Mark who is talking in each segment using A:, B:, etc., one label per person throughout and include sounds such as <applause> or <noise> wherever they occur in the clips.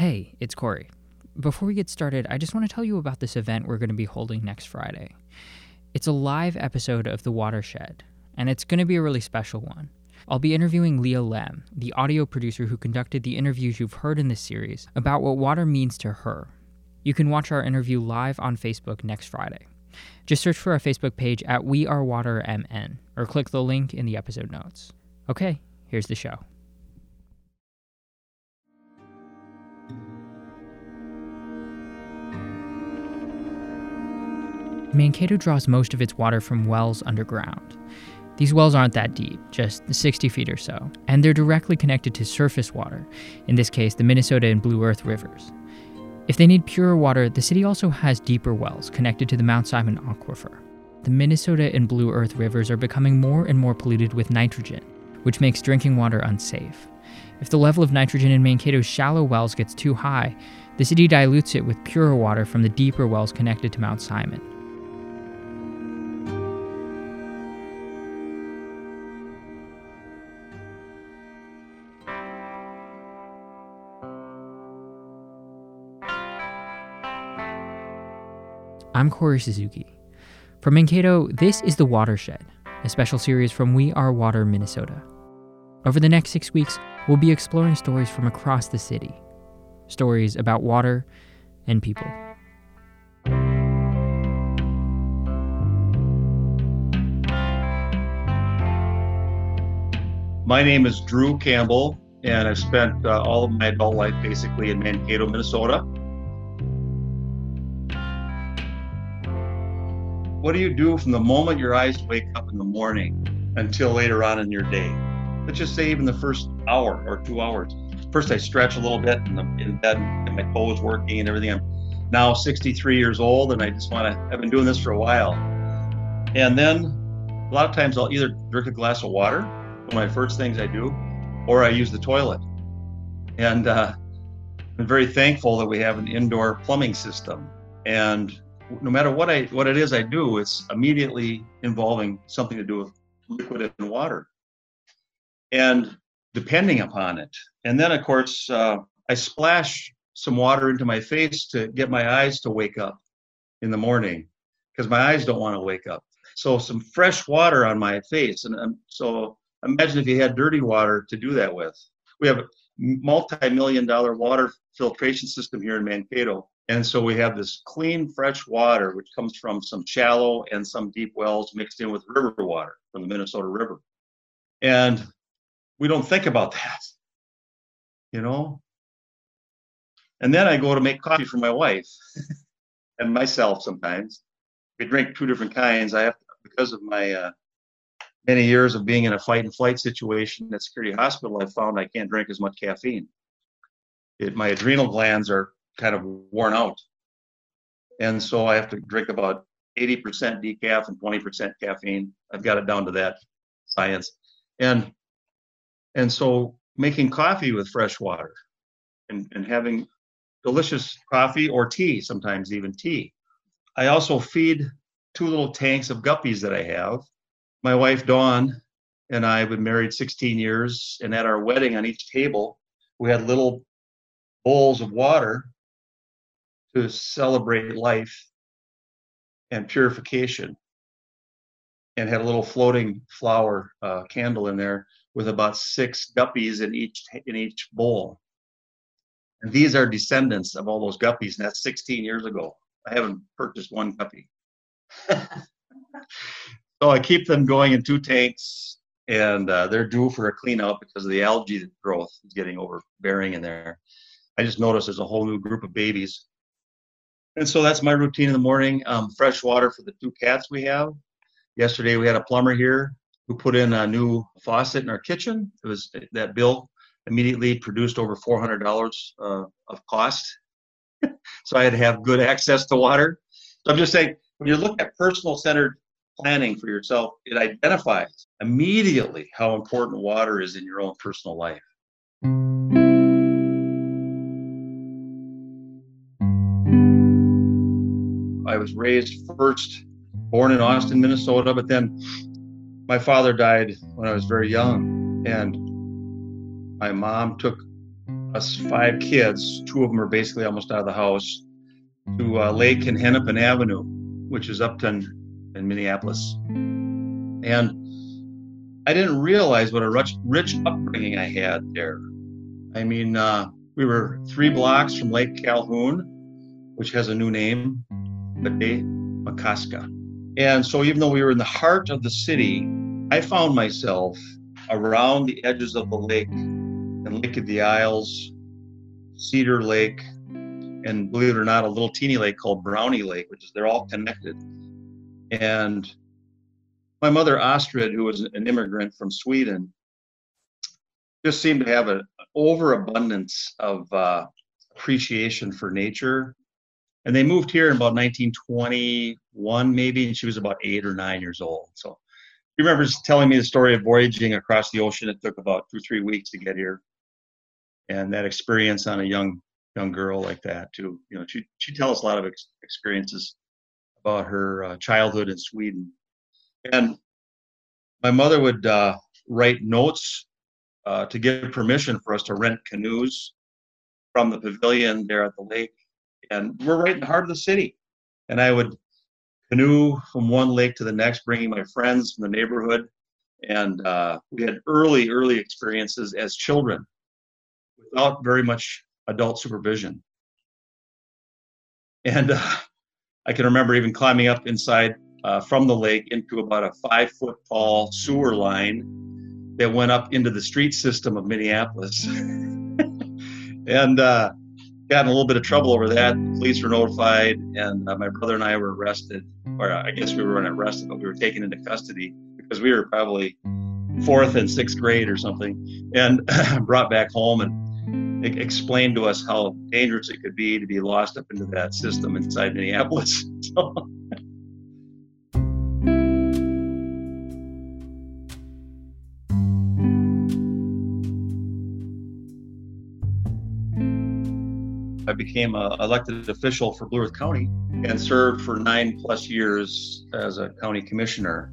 A: Hey, it's Corey. Before we get started, I just want to tell you about this event we're going to be holding next Friday. It's a live episode of The Watershed, and it's going to be a really special one. I'll be interviewing Leah Lem, the audio producer who conducted the interviews you've heard in this series, about what water means to her. You can watch our interview live on Facebook next Friday. Just search for our Facebook page at We Are Water MN or click the link in the episode notes. Okay, here's the show. Mankato draws most of its water from wells underground. These wells aren't that deep, just 60 feet or so, and they're directly connected to surface water, in this case, the Minnesota and Blue Earth rivers. If they need purer water, the city also has deeper wells connected to the Mount Simon aquifer. The Minnesota and Blue Earth rivers are becoming more and more polluted with nitrogen, which makes drinking water unsafe. If the level of nitrogen in Mankato's shallow wells gets too high, the city dilutes it with purer water from the deeper wells connected to Mount Simon. I'm Corey Suzuki. From Mankato, this is The Watershed, a special series from We Are Water, Minnesota. Over the next six weeks, we'll be exploring stories from across the city stories about water and people.
B: My name is Drew Campbell, and I've spent uh, all of my adult life basically in Mankato, Minnesota. What do you do from the moment your eyes wake up in the morning until later on in your day? Let's just say even the first hour or two hours. First, I stretch a little bit in, the, in bed, and my toes working and everything. I'm now 63 years old, and I just want to. I've been doing this for a while, and then a lot of times I'll either drink a glass of water, one of my first things I do, or I use the toilet. And uh, I'm very thankful that we have an indoor plumbing system, and no matter what I what it is I do, it's immediately involving something to do with liquid and water, and depending upon it. And then, of course, uh, I splash some water into my face to get my eyes to wake up in the morning because my eyes don't want to wake up. So some fresh water on my face, and um, so imagine if you had dirty water to do that with. We have a multi-million dollar water filtration system here in Mankato and so we have this clean, fresh water, which comes from some shallow and some deep wells mixed in with river water from the Minnesota River. And we don't think about that, you know? And then I go to make coffee for my wife <laughs> and myself sometimes. We drink two different kinds. I have, to, because of my uh, many years of being in a fight and flight situation at Security Hospital, I found I can't drink as much caffeine. It, my adrenal glands are kind of worn out. And so I have to drink about 80% decaf and 20% caffeine. I've got it down to that science. And and so making coffee with fresh water and, and having delicious coffee or tea, sometimes even tea. I also feed two little tanks of guppies that I have. My wife Dawn and I have been married 16 years, and at our wedding on each table, we had little bowls of water to celebrate life and purification. And had a little floating flower uh, candle in there with about six guppies in each in each bowl. And these are descendants of all those guppies and that's 16 years ago. I haven't purchased one guppy. <laughs> So i keep them going in two tanks and uh, they're due for a clean out because of the algae growth is getting overbearing in there. I just noticed there's a whole new group of babies and so that's my routine in the morning. Um, fresh water for the two cats we have. Yesterday we had a plumber here who put in a new faucet in our kitchen. It was that bill immediately produced over four hundred dollars uh, of cost. <laughs> so I had to have good access to water. So I'm just saying, when you look at personal centered planning for yourself, it identifies immediately how important water is in your own personal life. I was raised first, born in Austin, Minnesota, but then my father died when I was very young, and my mom took us five kids, two of them are basically almost out of the house, to uh, Lake and Hennepin Avenue, which is Uptown in Minneapolis. And I didn't realize what a rich, rich upbringing I had there. I mean, uh, we were three blocks from Lake Calhoun, which has a new name, Bde Maka Ska. And so, even though we were in the heart of the city, I found myself around the edges of the lake and Lake of the Isles, Cedar Lake, and believe it or not, a little teeny lake called Brownie Lake, which is they're all connected. And my mother Astrid, who was an immigrant from Sweden, just seemed to have an overabundance of uh, appreciation for nature. And they moved here in about 1921, maybe, and she was about eight or nine years old. So he remembers telling me the story of voyaging across the ocean. It took about two, three weeks to get here. And that experience on a young young girl like that too. You know, she she tells a lot of ex- experiences about her uh, childhood in Sweden, and my mother would uh, write notes uh, to give permission for us to rent canoes from the pavilion there at the lake, and we're right in the heart of the city, and I would canoe from one lake to the next, bringing my friends from the neighborhood, and uh, we had early early experiences as children without very much adult supervision. And uh, I can remember even climbing up inside uh, from the lake into about a five foot tall sewer line that went up into the street system of Minneapolis. <laughs> and uh, got in a little bit of trouble over that. The police were notified, and uh, my brother and I were arrested. Or I guess we weren't arrested, but we were taken into custody because we were probably fourth and sixth grade or something, and <clears throat> brought back home. And explained to us how dangerous it could be to be lost up into that system inside Minneapolis. <laughs> So. Became an elected official for Blue Earth County and served for nine plus years as a county commissioner.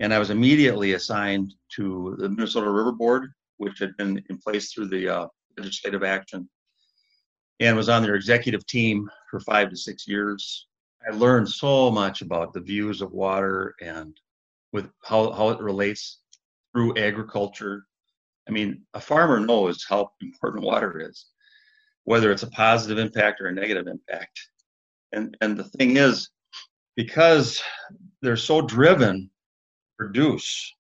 B: And I was immediately assigned to the Minnesota River Board, which had been in place through the uh, legislative action and was on their executive team for five to six years. I learned so much about the views of water and with how, how it relates through agriculture. I mean, a farmer knows how important water is, whether it's a positive impact or a negative impact. And and the thing is, because they're so driven to produce,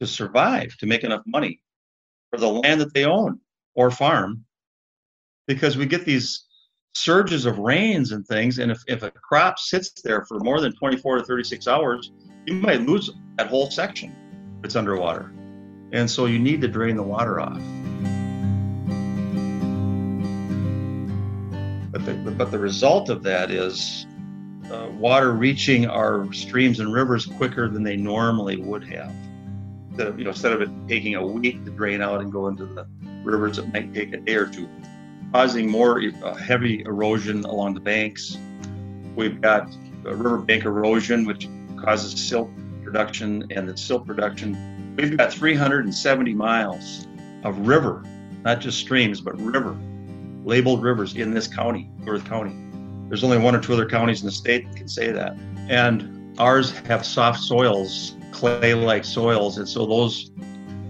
B: to survive, to make enough money for the land that they own, or farm because we get these surges of rains and things. And if, if a crop sits there for more than 24 to 36 hours, you might lose that whole section if it's underwater. And so you need to drain the water off. But the, but the result of that is uh, water reaching our streams and rivers quicker than they normally would have. Instead of, you know, instead of it taking a week to drain out and go into the rivers it might take a day or two, causing more uh, heavy erosion along the banks. We've got riverbank erosion, which causes silt production, and the silt production. We've got 370 miles of river, not just streams, but river, labeled rivers in this county, Earth County. There's only one or two other counties in the state that can say that. And ours have soft soils, clay like soils. And so those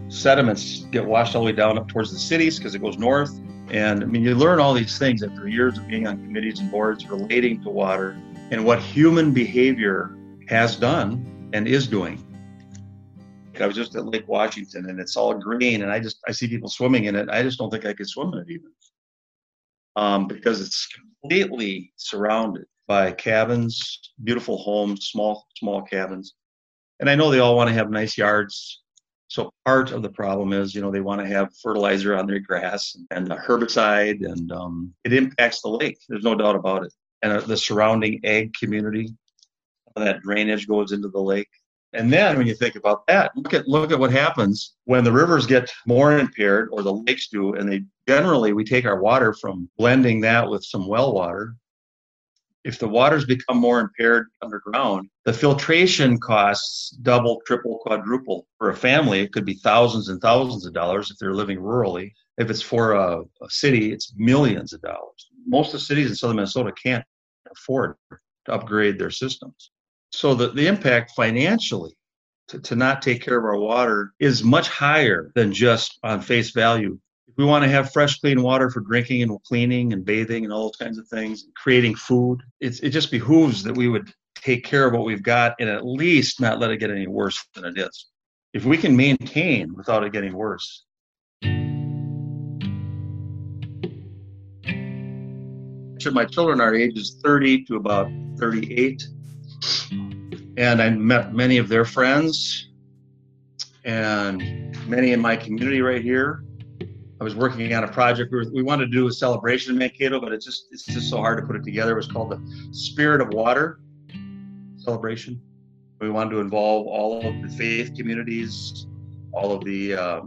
B: sediments get washed all the way down up towards the cities because it goes north. And I mean, you learn all these things after years of being on committees and boards relating to water and what human behavior has done and is doing. I was just at Lake Washington and it's all green, and I just I see people swimming in it. I just don't think I could swim in it even, um, because it's completely surrounded by cabins, beautiful homes, small small cabins, and I know they all want to have nice yards so part of the problem is, you know, they want to have fertilizer on their grass and the herbicide, and um, it impacts the lake. There's no doubt about it. And uh, the surrounding ag community, that drainage goes into the lake. And then when you think about that, look at look at what happens when the rivers get more impaired, or the lakes do, and they generally we take our water from blending that with some well water if the waters become more impaired underground, the filtration costs double, triple, quadruple. For a family, it could be thousands and thousands of dollars if they're living rurally. If it's for a, a city, it's millions of dollars. Most of the cities in southern Minnesota can't afford to upgrade their systems. So the, the impact financially to, to not take care of our water is much higher than just on face value. If we want to have fresh, clean water for drinking and cleaning and bathing and all those kinds of things, creating food, it's, it just behooves that we would take care of what we've got and at least not let it get any worse than it is. If we can maintain without it getting worse, my children are ages 30 to about 38 and I met many of their friends and many in my community right here. I was working on a project. We, we wanted to do a celebration in Mankato, but it's just it's just so hard to put it together. It was called the Spirit of Water celebration. We wanted to involve all of the faith communities, all of the uh,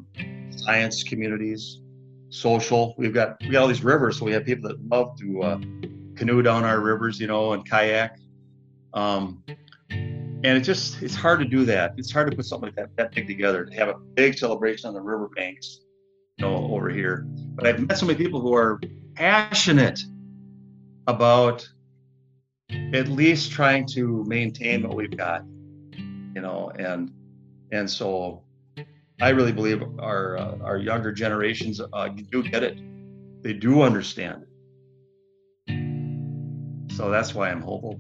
B: science communities, social. We've got we got all these rivers, so we have people that love to uh, canoe down our rivers, you know, and kayak. Um, and it just it's hard to do that. It's hard to put something like that that big together to have a big celebration on the riverbanks, you know, over here. But I've met so many people who are passionate about at least trying to maintain what we've got, you know, and and so I really believe our uh, our younger generations uh, do get it. They do understand. So that's why I'm hopeful.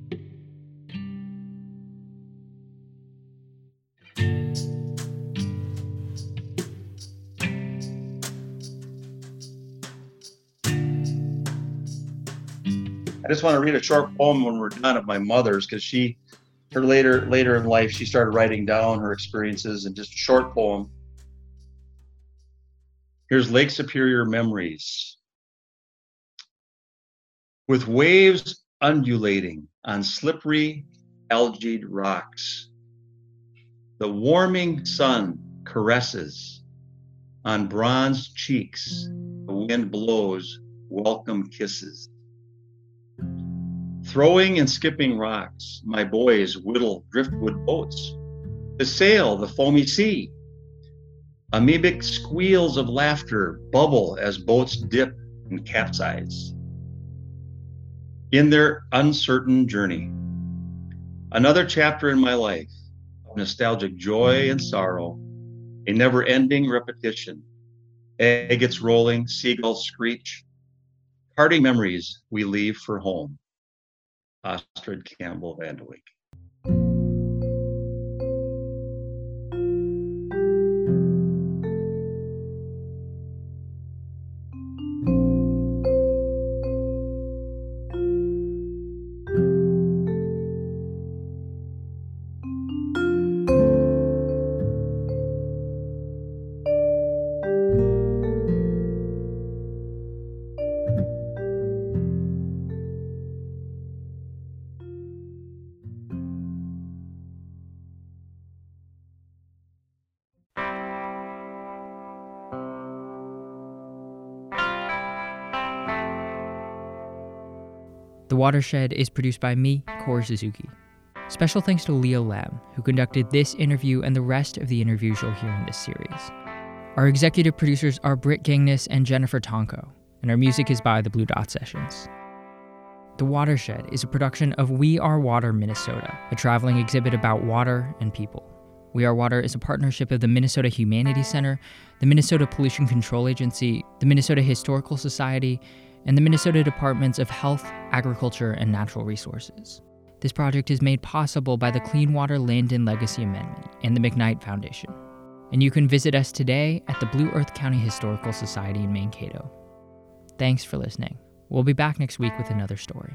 B: I just want to read a short poem when we're done of my mother's because she, her later later in life, she started writing down her experiences and just a short poem. Here's Lake Superior Memories. With waves undulating on slippery, algaed rocks, the warming sun caresses on bronzed cheeks. The wind blows welcome kisses. Throwing and skipping rocks, my boys whittle driftwood boats to sail the foamy sea. Amoebic squeals of laughter bubble as boats dip and capsize. In their uncertain journey, another chapter in my life of nostalgic joy and sorrow, a never ending repetition. Agates rolling, seagulls screech, parting memories we leave for home. Astrid Campbell Vandewyk.
A: The Watershed is produced by me, Corey Suzuki. Special thanks to Leo Lam, who conducted this interview and the rest of the interviews you'll hear in this series. Our executive producers are Britt Gangness and Jennifer Tonko, and our music is by the Blue Dot Sessions. The Watershed is a production of We Are Water Minnesota, a traveling exhibit about water and people. We Are Water is a partnership of the Minnesota Humanities Center, the Minnesota Pollution Control Agency, the Minnesota Historical Society, and the Minnesota Departments of Health, Agriculture, and Natural Resources. This project is made possible by the Clean Water Land and Legacy Amendment and the McKnight Foundation. And you can visit us today at the Blue Earth County Historical Society in Mankato. Thanks for listening. We'll be back next week with another story.